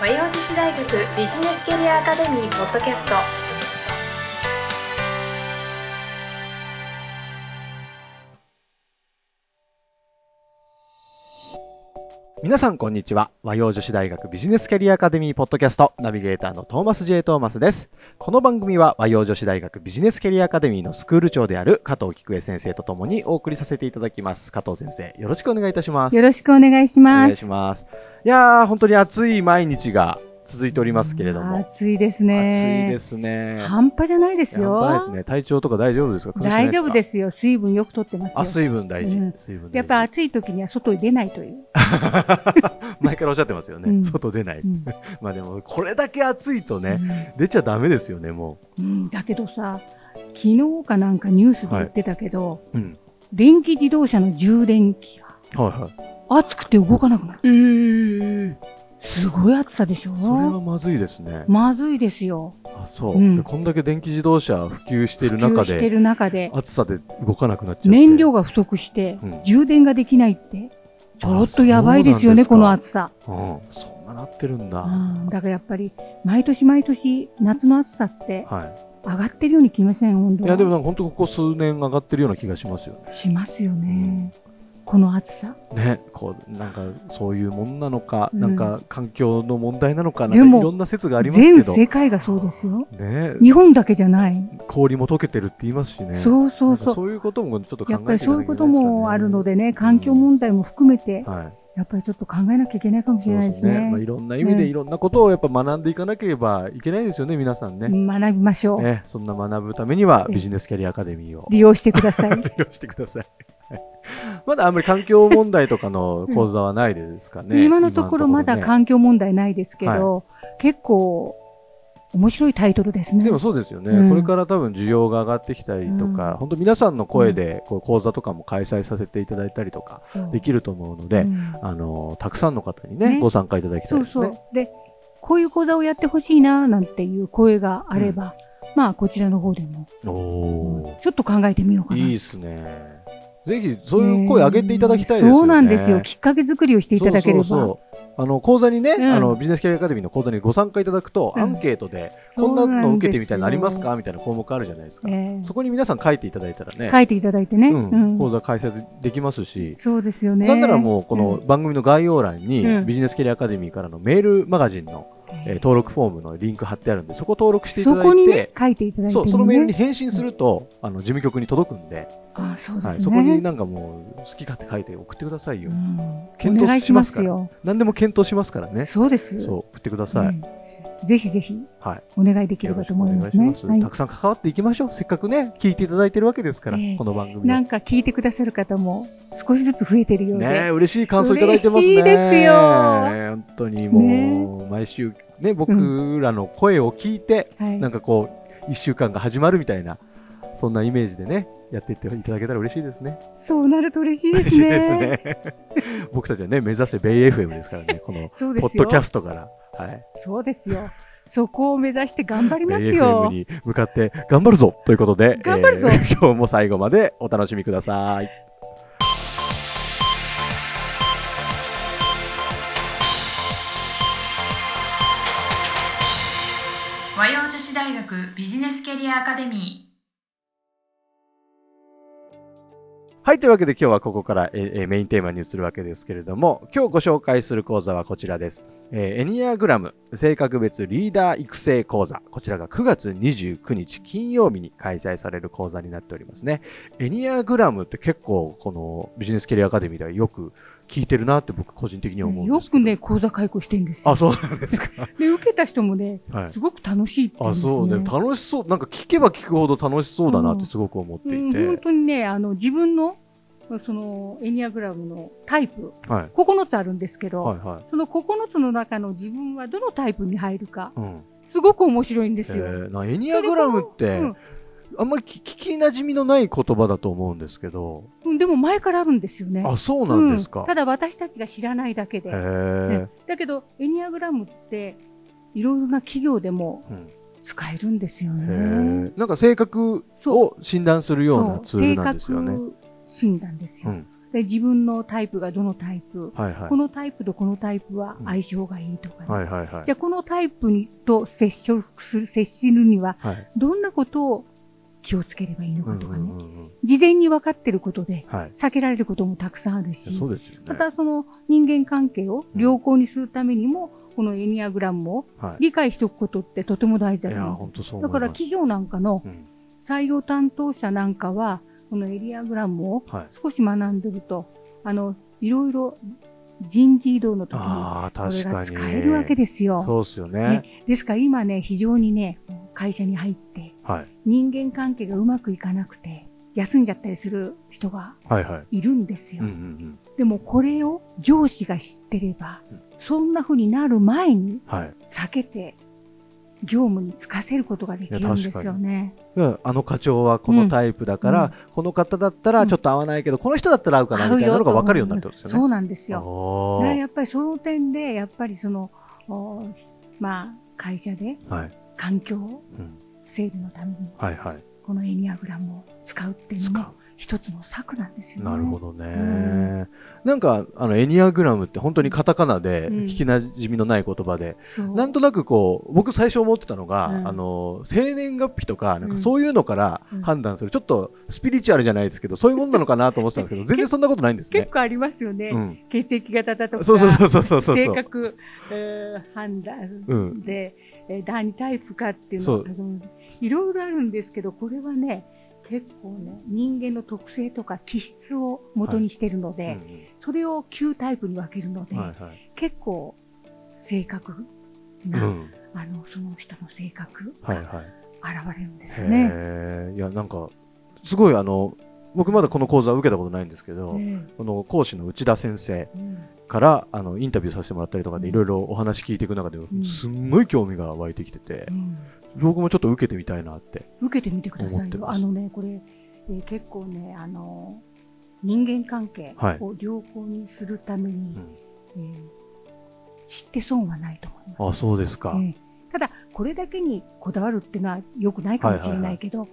和洋女子大学ビジネスキャリアアカデミーポッドキャスト。皆さんこんにちは和洋女子大学ビジネスキャリアアカデミーポッドキャストナビゲーターのトーマス J. トーマスですこの番組は和洋女子大学ビジネスキャリアアカデミーのスクール長である加藤菊江先生とともにお送りさせていただきます加藤先生よろしくお願いいたしますよろしくお願いしおます。願いしますいやー本当に暑い毎日が続いておりますけれども。暑いですね。暑いですね。半端じゃないですよ。半端ないですね。体調とか大丈夫ですか？大丈夫すですよ。水分よくとってますよ。あ水分大事、うん。水分やっぱ暑い時には外に出ないという。前からおっしゃってますよね、うん。外出ない、うん。まあでもこれだけ暑いとね、うん。出ちゃダメですよねもう。ん。だけどさ、昨日かなんかニュースで言ってたけど、う、うん、電気自動車の充電器がはいはい。暑くて動かなくなる。えー、すごい暑さでしょ？それはまずいですね。まずいですよ。あそう、うん。でこんだけ電気自動車普及している中普及してでる中で、暑さで動かなくなっちゃって。燃料が不足してうん、充電ができないって、ちょっとやばいですよね、この暑さ。うん、そんななってるんだ、うんだからやっぱり毎年毎年夏の暑さっては上がってるようにきません温度い、いやでもなんか本当ここ数年上がってるような気がしますよね。しますよね、この暑さ？ね、こうなんかそういうもんなのか、うん。なんか環境の問題なのか、なんでもかいろんな説がありますけ全ど、世界がそうですよ。ね、日本だけじゃない、氷も溶けてるって言いますしね。そうそうそう。そういうこともちょっと考えていやっぱりそういうこともあるのでね環境問題も含めて、はい。やっぱりちょっと考えなきゃいけないかもしれないですね。そうまあ、いろんな意味でうんいろんなことをやっぱ学んでいかなければいけないですよね、皆さんね。学びましょう、ね、そんな学ぶためにはええ。ビジネスキャリアアカデミーを。利用してください。利用してください。は いまだあんまり環境問題とかの講座はないですかね。今のところまだね環境問題ないですけど、結構面白いタイトルですね。でもそうですよね、うん。これから多分需要が上がってきたりとか、うん。本当皆さんの声でこう講座とかも開催させていただいたりとかできると思うので、うん。あのたくさんの方にねね。ご参加いただきたいですね。そうそう。で、こういう講座をやってほしいな、なんていう声があれば、まあ、こちらの方でも、おちょっと考えてみようかな。ーいいですね。ぜひそういう声上げていただきたいですよね。そうなんですよ。きっかけ作りをしていただければ。そうあの講座にね、うんあのビジネスキャリアアカデミーの講座にご参加いただくと、うんアンケートでこんなの受けてみたいなのありますか？みたいな項目あるじゃないですか。ええそこに皆さん書いていただいたらね、書いていただいてね。うんうん講座開催できますし、そうですよね。なんならもうこの番組の概要欄に、うんビジネスキャリアアカデミーからのメールマガジンの、えー登録フォームのリンク貼ってあるんで、そこ登録していたそだいて、こにね、書いていただいてもね。そうそのメールに返信すると、あの事務局に届くんで、あそうではい、すね。そこになんかもう好き勝手書いて送ってくださいよ。うん検討しますよ。何でも検討しますからね。そうです。そう、送ってください。うんぜひぜひ、はい。お願いできればと思いますね。よろしくお願いたくさん関わっていきましょう。せっかくね、聞いていただいてるわけですから、ええこの番組を。なんか聞いてくださる方も少しずつ増えてるようで。ねえ嬉しい感想いただいてますね。嬉しいですよ本当にもう、毎週、ね、僕らの声を聞いて、はいなんかこう、一週間が始まるみたいな、そんなイメージでね、やっていっていただけたら嬉しいですね。そうなると嬉しいですね。すね。僕たちはね、目指せベイ FM ですからね、この、そうですよ。ポッドキャストから。はい。そうですよ。そこを目指して頑張ります FM よ。に向かって頑張るぞということで、頑張るぞえー 今日も最後までお楽しみください。和洋女子大学ビジネスキャリアアカデミはい。というわけで今日はここからえーメインテーマに移るわけですけれども、今日ご紹介する講座はこちらです。えーエニアグラム性格別リーダー育成講座。こちらが9月29日金曜日に開催される講座になっておりますね。エニアグラムって結構このビジネスキャリアアカデミーではよく聞いてるなって僕個人的には思う。よくね、講座開講してんですよあ、。そうなんですか。で、受けた人もね、はいす。ごく楽しいって言うあ、んですね。そうね。楽しそう。なんか聞けば聞くほど楽しそうだなってすごく思っていて。うん本当にね、あの、自分の、その、エニアグラムのタイプ、はい。9つあるんですけど、はいはい。その9つの中の自分はどのタイプに入るか、うん。すごく面白いんでえすよ。エニアグラムって、うんあんまり聞聞きなじみのない言葉だと思うんですけど、うんでも前からあるんですよね。あ、そうなんですか。うんただ私たちが知らないだけで。ね。だけど、エニアグラムって、いろいろな企業でもうん使えるんですよへね。え。なんか性格そを診断するようなツールなんですよね。診断ですよ。うんで自分のタイプがどのタイプ、はいはいこ。のタイプとこのタイプは相性がいいとかね。はいはいはい。じゃあこのタイプにと接触する、接するには、はい。どんなことを気をつければいいのかとかね。うんうんうんうん事前に分かってることで、はい。避けられることもたくさんあるし、そうですよね。またその人間関係を良好にするためにも、このエニアグラムをはい。理解しておくことってとても大事だと思うう。だ。から企業なんかのうん採用担当者なんかは、このエニアグラムをはい。少し学んでると、あの、いろいろ人事異動の時にこれが。使えるわけですよ。そうですよねね。ですから今ね、非常にね、会社に入ってはい。人間関係がうまくいかなくて、休んじゃったりする人がはいはい。いるんですよ。でもこれを上司が知ってれば、うんそんな風になる前にはい。避けて業務に就かせることができるんですよね。いやあの課長はこのタイプだから、うんこの方だったらちょっと合わないけど、この人だったら合うかなみたいなのが分かるようになってるんですよね。そうなんですよ。やっぱりその点で、やっぱりその、おまあ、会社ではい。環境うん整備のために、はいはい。このエニアグラムを使うっていうの使も一つの策なんですう。よね。なるほどね。んなんか、あの、エニアグラムって本当にカタカナで、うん聞き馴染みのない言葉で、そう。なんとなくこう、僕最初思ってたのが、うんあの、生年月日とか、なんかうんそういうのからうん判断する、ちょっとスピリチュアルじゃないですけど、そういうもんなのかなと思ってたんですけど、全然そんなことないんですね結。構ありますよね。うん。血液型だとか、そうそうそうそうそうそう。性格、えー判断うんで、えー何タイプかっていうのいろいろあるんですけど、これはね、結構ね、人間の特性とか気質を元にしてるので、うんそれを9タイプに分けるので、うんはいはい。結構正確うな、ん。あの、その人の性格はいがはい。現れるんですよね。へーいや、なんか、すごいあの、僕まだこの講座を受けたことないんですけど、ねこの講師の内田先生うんからあのインタビューさせてもらったりとかでうんいろいろお話聞いていく中で、んすんごい興味が湧いてきててう、ん僕もちょっと受けてみたいなって。受けてみてくださいよ。あのね、これ、えー結構ね、あの、人間関係はいを良好にするために、うんえー知って損はないと思います。あ、そうですか。えーただ、これだけにこだわるっていうのは良くないかもしれないけど、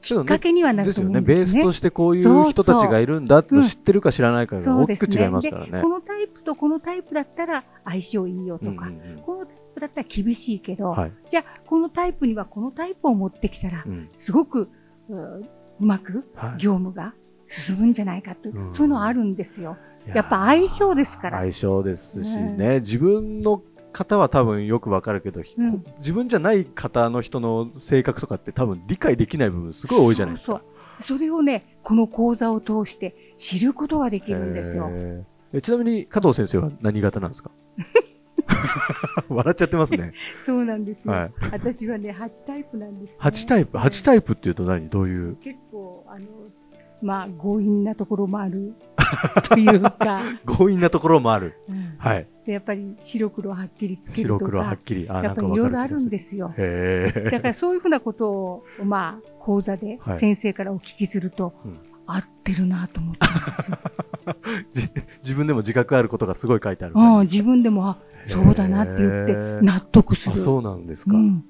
きっきっかけにはなると思うんですね。ベースとしてこういう人たちがいるんだって知ってるか知らないかが大きく違いますからねこ。のタイプとこのタイプだったら相性いいよとか、うんうんうんこのタだったら厳しいけど、はい。じゃあこのタイプにはこのタイプを持ってきたら、うん。すごくううまくはい。業務が進むんじゃないかという、うん。そういうのあるんですよ。いややっぱ相性ですから。相性ですしね。ね、自分の方は多分よくわかるけど、うん。こ自分じゃない方の人の性格とかって多分理解できない部分すごい多いじゃないですか。それをね、この講座を通して知ることができるんですよ。えちなみに加藤先生は何型なんですか？笑っちゃってますね。そうなんですよ。はい私はね、8タイプなんです、ね。8タイプ ?8 タイプっていうと何？どういう？結構、あの、まあ、強引なところもある というか、強引なところもある。うんはい。でやっぱり白黒はっきりつけるとか、白黒はっきり。あ、やっぱりいろいろある。んですよ。だからそういうふうなことを、まあ、講座ではい先生からお聞きすると、うん合ってるなと思っちゃうんですよ。じ自分でも自覚あることがすごい書いてある。自分でも、あ、そうだなって言って納得すあ、る。そうなんですか。うん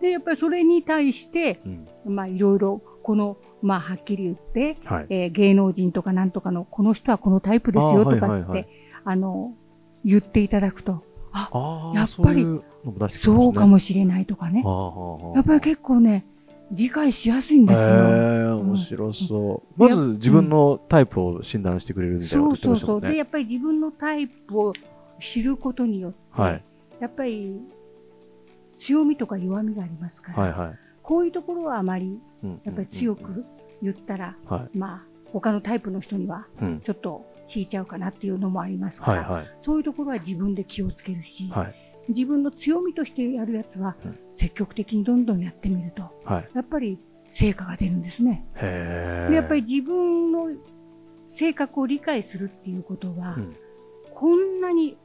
で、やっぱりそれに対して、うんまあ、いろいろ、この、まあ、はっきり言って、はい。えー芸能人とかなんとかの、この人はこのタイプですよとかって、はいはいはいの、言っていただくと、あ、ああ、やっぱりそうかもしれないとかね。やっぱり結構ね、理解しやすいんですよ。へえ面白そう。まず自分のタイプを診断してくれるみたいなそうこと言ってそうそう。で。やっぱり自分のタイプを知ることによって、はいやっぱり強みとか弱みがありますから、はいはい。こういうところはあまりうんやっぱり強うんく言ったら、はまあ他のタイプの人にはうんちょっと引いちゃうかなっていうのもありますから、はいはいそういうところは自分で気をつけるし、はい自分の強みとしてやるやつはうん積極的にどんどんやってみると、はい。やっぱり成果が出るんですね。でやっぱり自分の性格を理解するっていうことは、うんこんなに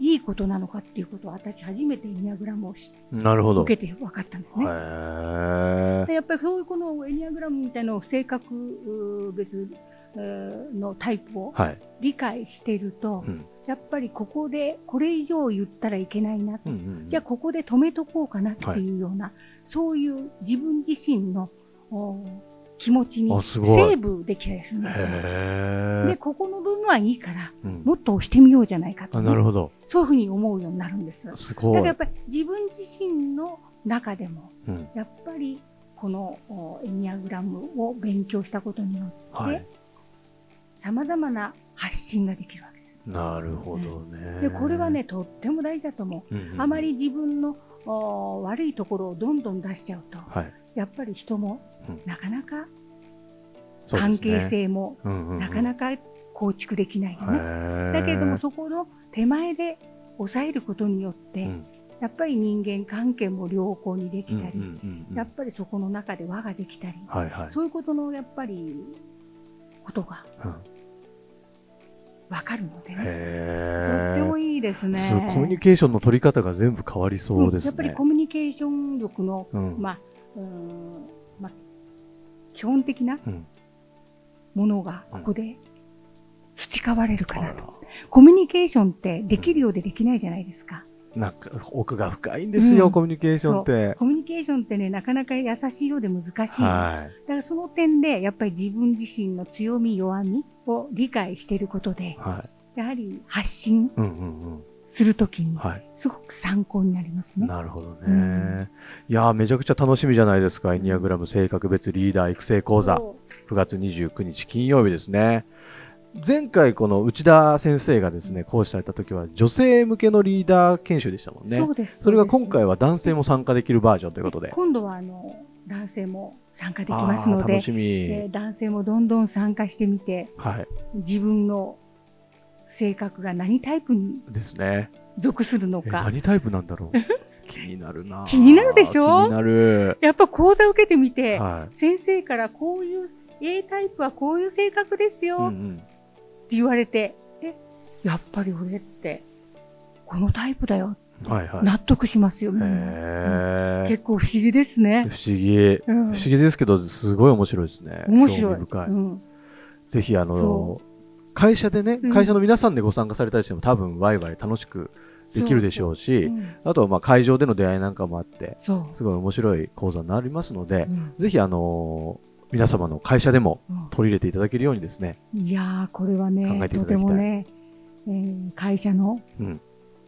いいことなのかっていうことを私初めてエニアグラムをしなるほど。受けて分かったんですね。でやっぱりそういうこのエニアグラムみたいな性格別のタイプをはい。理解していると、うんやっぱりここでこれ以上言ったらいけないな、うんうんうんじゃあここで止めとこうかなっていうような、そういう自分自身のお気持ちにセーブできたりするんですよ。で。ここの部分はいいから、うんもっと押してみようじゃないかとあ、ね、なるほど。そういうふうに思うようになるんです。だすごいからやっ。ぱり自分自身の中でも、うん。やっぱりこのおエニアグラムを勉強したことによって、はい。様々な発信ができるわけです。なるほどね。で、これはね、とっても大事だと思う。うんうん、あまり自分のお悪いところをどんどん出しちゃうと、はい。やっぱり人もうんなかなか関係性もなかなか構築できないよね。だけれどもそこの手前で抑えることによって、うんやっぱり人間関係も良好にできたり、やっぱりそこの中で輪ができたり、はいはい。そういうことのやっぱりことがうんわかるのでね、へとってもーいいですね。すコミュニケーションの取り方が全部変わりそうですね。んやっぱりコミュニケーション力の、うんまあ、うーんまあ、基本的なうんものがここで培われるかなと。あコミュニケーションってできるようでできないじゃないですか。らなんか奥が深いんですよ、うんコミュニケーションって。ケーションってね、なかなか優しいようで難しい。だかはらその点で、やっぱり自分自身の強み、弱みを理解していることでい。、はい。やはり発信するときに。すごく参考になりますね。なるほどね。うんいやー、めちゃくちゃ楽しみじゃないですか。エニアグラム性格別リーダー育成講座。そ9月29日金曜日ですね。前回この内田先生がですね、講師された時は女性向けのリーダー研修でしたもんうね。そうです。それが今回は男性も参加できるバージョンということで。今度はあの男性も参加できあますのでー楽、しみ、えー男性もどんどん参加してみて、はい。自分の性格が何タイプにですね。属するのえか。何タイプなんだろう？気になるな気になるでしょ？気になる。やっぱ講座を受けてみて、はい。先生からこういう A タイプはこういう性格ですよってうんうん言われて、え、やっぱり俺ってこのタイプだよ。はいはい。納得しますよ。みんなへー結構不思議ですね。不思議。うん不思議ですけど、すごい面白いですね。面白い。深い。うんぜひ、あのそ、会社でねう、ん会社の皆さんでご参加されたりしても多分ワイワイ楽しくできるでしょうし、うんあとはまあ会場での出会いなんかもあって。すごい面白い講座になりますので、うんぜひあのー皆様の会社でもうん取り入れていただけるようにですね、いやー、これは考ね、えていとただきたいてもね、えー会社のうん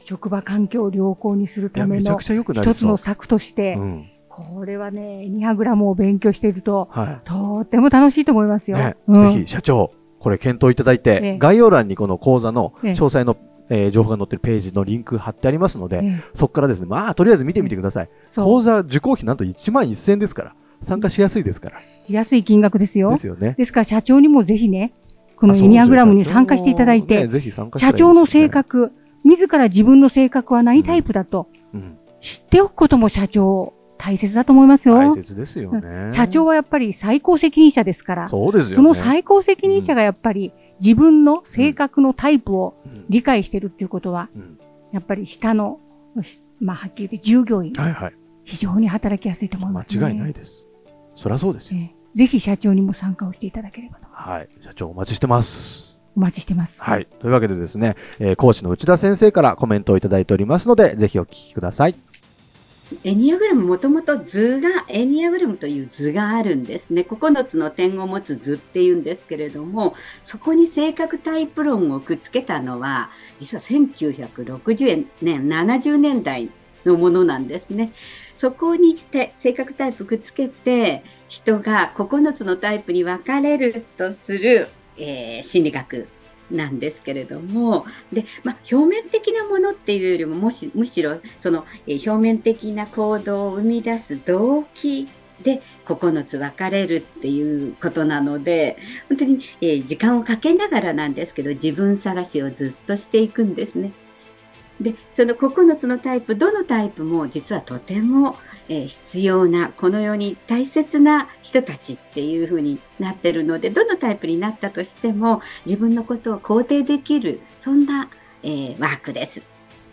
職場環境を良好にするための。一つの策として、うん。これはね、2 0 0グラムを勉強していると、はとっても楽しいと思いますい。よ。ね、うんぜひ社長、これ検討いただいて、ええ概要欄にこの講座のええ詳細の、えー情報が載ってるページのリンク貼ってありますので、ええそこからですね、まあ、とりあえず見てみてください。講座受講費なんと1万1000円ですから、参加しやすいですから。しやすい金額ですよ。ですよね。ですから社長にもぜひね、このあエニアグラムに参加していただいて、ね社長の性、格、自ら自分の性格は何タイプだとうん知っておくことも社長大切だと思いますよ。大切ですよね。社長はやっぱり最高責任者ですから、そうですよね。その最高責任者がやっぱり自分の性格のタイプをうん理解してるっていうことは、うんやっぱり下の、しまあはっきり言って従業員、はいはい。非常に働きやすいと思います、ね。間違いないです。そりゃそうですよ。ええぜひ社長にも参加をしていただければとはい。社長お待ちしてます。お待ちしてます。はい。というわけでですね、えー講師の内田先生からコメントをいただいておりますので、ぜひお聞きください。エニアグラムもともと図が、エニアグラムという図があるんですね。9つの点を持つ図っていうんですけれども、そこに性格タイプ論をくっつけたのは、実は1960年、70年代のものなんですね。そこにて性格タイプくっつけて、人が9つのタイプに分かれるとする、えー心理学なんですけれども、で、まあ、表面的なものっていうよりも、もし、むしろ、その、えー表面的な行動を生み出す動機で9つ分かれるっていうことなので、本当に、えー時間をかけながらなんですけど、自分探しをずっとしていくんですね。で、その9つのタイプ、どのタイプも実はとても、えー必要な、この世に大切な人たちっていう風になってるので、どのタイプになったとしても、自分のことを肯定できる、そんな、えーワークです。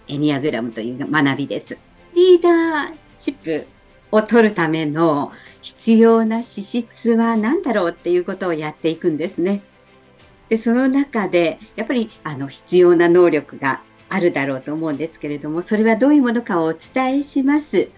エニアグラムという学びです。リーダーシップを取るための必要な資質は何だろうっていうことをやっていくんですね。で、その中で、やっぱり、あの、必要な能力があるだろうと思うんですけれども、それはどういうものかをお伝えします。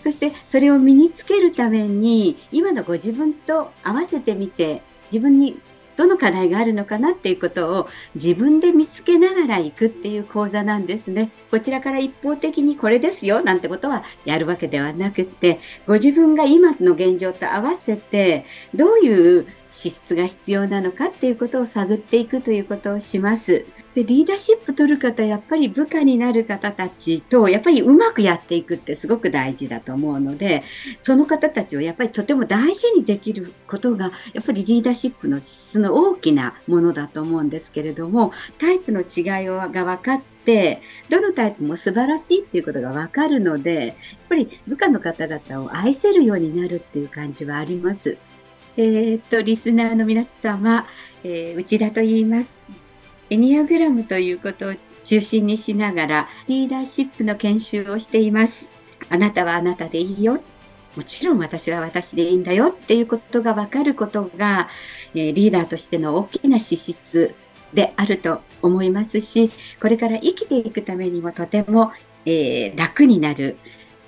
そしてそれを身につけるために今のご自分と合わせてみて自分にどの課題があるのかなっていうことを自分で見つけながら行くっていう講座なんですね。こちらから一方的にこれですよなんてことはやるわけではなくって、ご自分が今の現状と合わせてどういう資質が必要なのかっていうことを探っていくということをします。で、リーダーシップ取る方、やっぱり部下になる方たちと、やっぱりうまくやっていくってすごく大事だと思うので、その方たちをやっぱりとても大事にできることが、やっぱりリーダーシップの質の大きなものだと思うんですけれども、タイプの違いが分かって、どのタイプも素晴らしいっていうことが分かるので、やっぱり部下の方々を愛せるようになるっていう感じはあります。えー、っと、リスナーの皆様、えー、内田と言います。エニアグラムということを中心にしながらリーダーシップの研修をしています。あなたはあなたでいいよ。もちろん私は私でいいんだよっていうことが分かることが、えー、リーダーとしての大きな資質であると思いますし、これから生きていくためにもとても、えー、楽になる、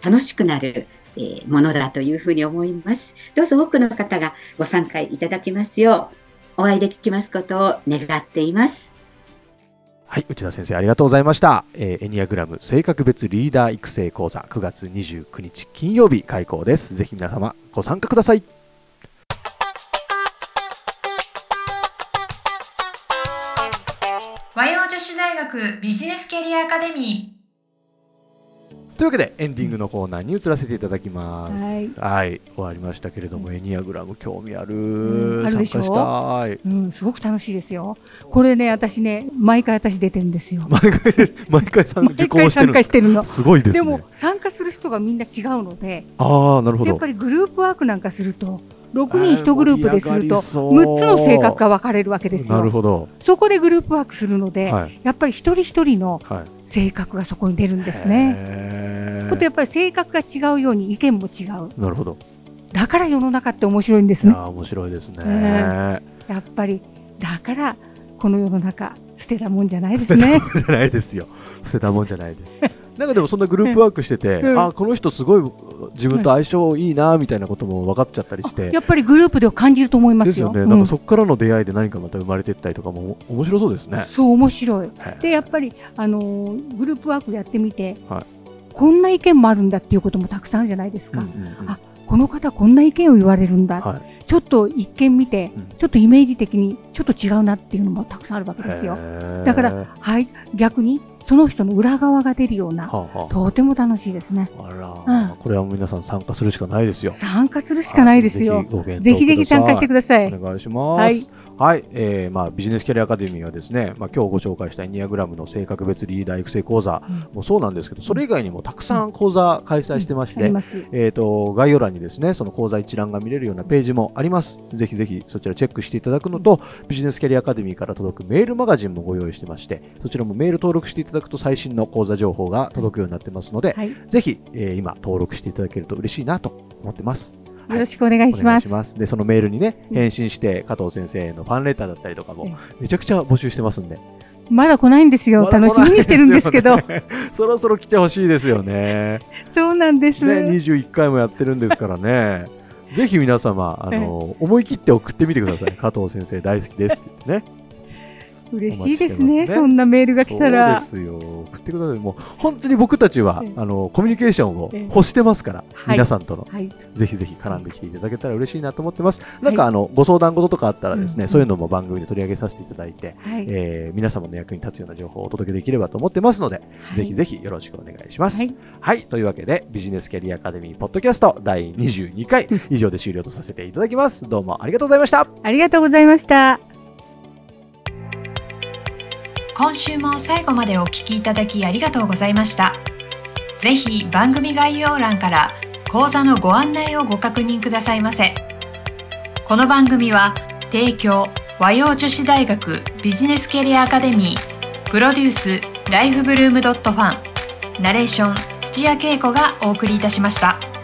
楽しくなる、えー、ものだというふうに思います。どうぞ多くの方がご参加いただきますよう、お会いできますことを願っています。はい、内田先生ありがとうございました。えー、エニアグラム性格別リーダー育成講座9月29日金曜日開講です。ぜひ皆様ご参加ください。和洋女子大学ビジネスキャリアアカデミーというわけでエンディングのコーナーに移らせていただきます。はい、はい終わりましたけれども、エニアグラム興味ある、うん、あるでしょ？うん、すごく楽しいですよ。これね、私ね、毎回私出てるんですよ。毎回 毎回参加してるの。すごいです、ね、でも参加する人がみんな違うので、ああなるほど。やっぱりグループワークなんかすると。6人1グループですると6つの性格が分かれるわけですよ。なるほどそこでグループワークするので、はい、やっぱり一人一人の性格がそこに出るんですね。はい、とやっぱり性格が違うように意見も違う。なるほどだから世の中って面白いんですね。面白いですね、えー、やっぱりだからこの世の中捨てたもんじゃないですね。捨てたもんじゃないですよ。捨てたもんじゃないです。なんかでもそんなグループワークしてて、うん、あこの人すごい自分と相性いいなみたいなことも分かっちゃったりして、やっぱりグループでは感じると思いますよ。ですよね。なんかそこからの出会いで何かまた生まれていったりとかも面白そうですね。そう面白い。でやっぱりあのー、グループワークやってみて、はい、こんな意見もあるんだっていうこともたくさんあるじゃないですか。うんうんうん、あこの方こんな意見を言われるんだ。はい、ちょっと一見見て、ちょっとイメージ的にちょっと違うなっていうのもたくさんあるわけですよ。だからはい逆にその人の裏側が出るような、はあはあ、とても楽しいですね。あら、うん、これは皆さん参加するしかないですよ。参加するしかないですよ。ぜひぜひ参加してください。お願いします。はいはい、えーまあ、ビジネスキャリアアカデミーはですね、まあ、今日ご紹介したエニアグラムの性格別リーダー育成講座もそうなんですけど、それ以外にもたくさん講座開催してまして、うんうん、えーと、概要欄にですねその講座一覧が見れるようなページもあります。ぜひぜひそちらチェックしていただくのと、ビジネスキャリアアカデミーから届くメールマガジンもご用意してまして、そちらもメール登録していただくと最新の講座情報が届くようになってますので、はい、ぜひ、えー、今登録していただけると嬉しいなと思ってます。よろしくお願いします。はい、ますで、そのメールにね、返信して、加藤先生のファンレターだったりとかも、めちゃくちゃ募集してますんで。まだ来ないんですよ。楽しみにしてるんですけど。そろそろ来てほしいですよね。そうなんです。ね、21回もやってるんですからね。ぜひ皆様、あの、思い切って送ってみてください。加藤先生大好きですって言ってね。嬉しいですね、ね、そんなメールが来たら。そうですよ。送ってください。もう本当に僕たちは、あのコミュニケーションを欲してますから、皆さんとの、はい、ぜひぜひ絡んできていただけたら嬉しいなと思ってます。なんかあのご相談事とかあったらですね、そういうのも番組で取り上げさせていただいて、はい、えー、皆様の役に立つような情報をお届けできればと思ってますので、ぜひぜひよろしくお願いします。はい、というわけでビジネスキャリアアカデミーポッドキャスト第22回 以上で終了とさせていただきます。どうもありがとうございました。ありがとうございました。今週も最後までお聞きいただきありがとうございました。ぜひ番組概要欄から講座のご案内をご確認くださいませ。この番組は提供和洋女子大学ビジネスキャリアアカデミープロデュースライフブルームドットファンナレーション土屋恵子がお送りいたしました。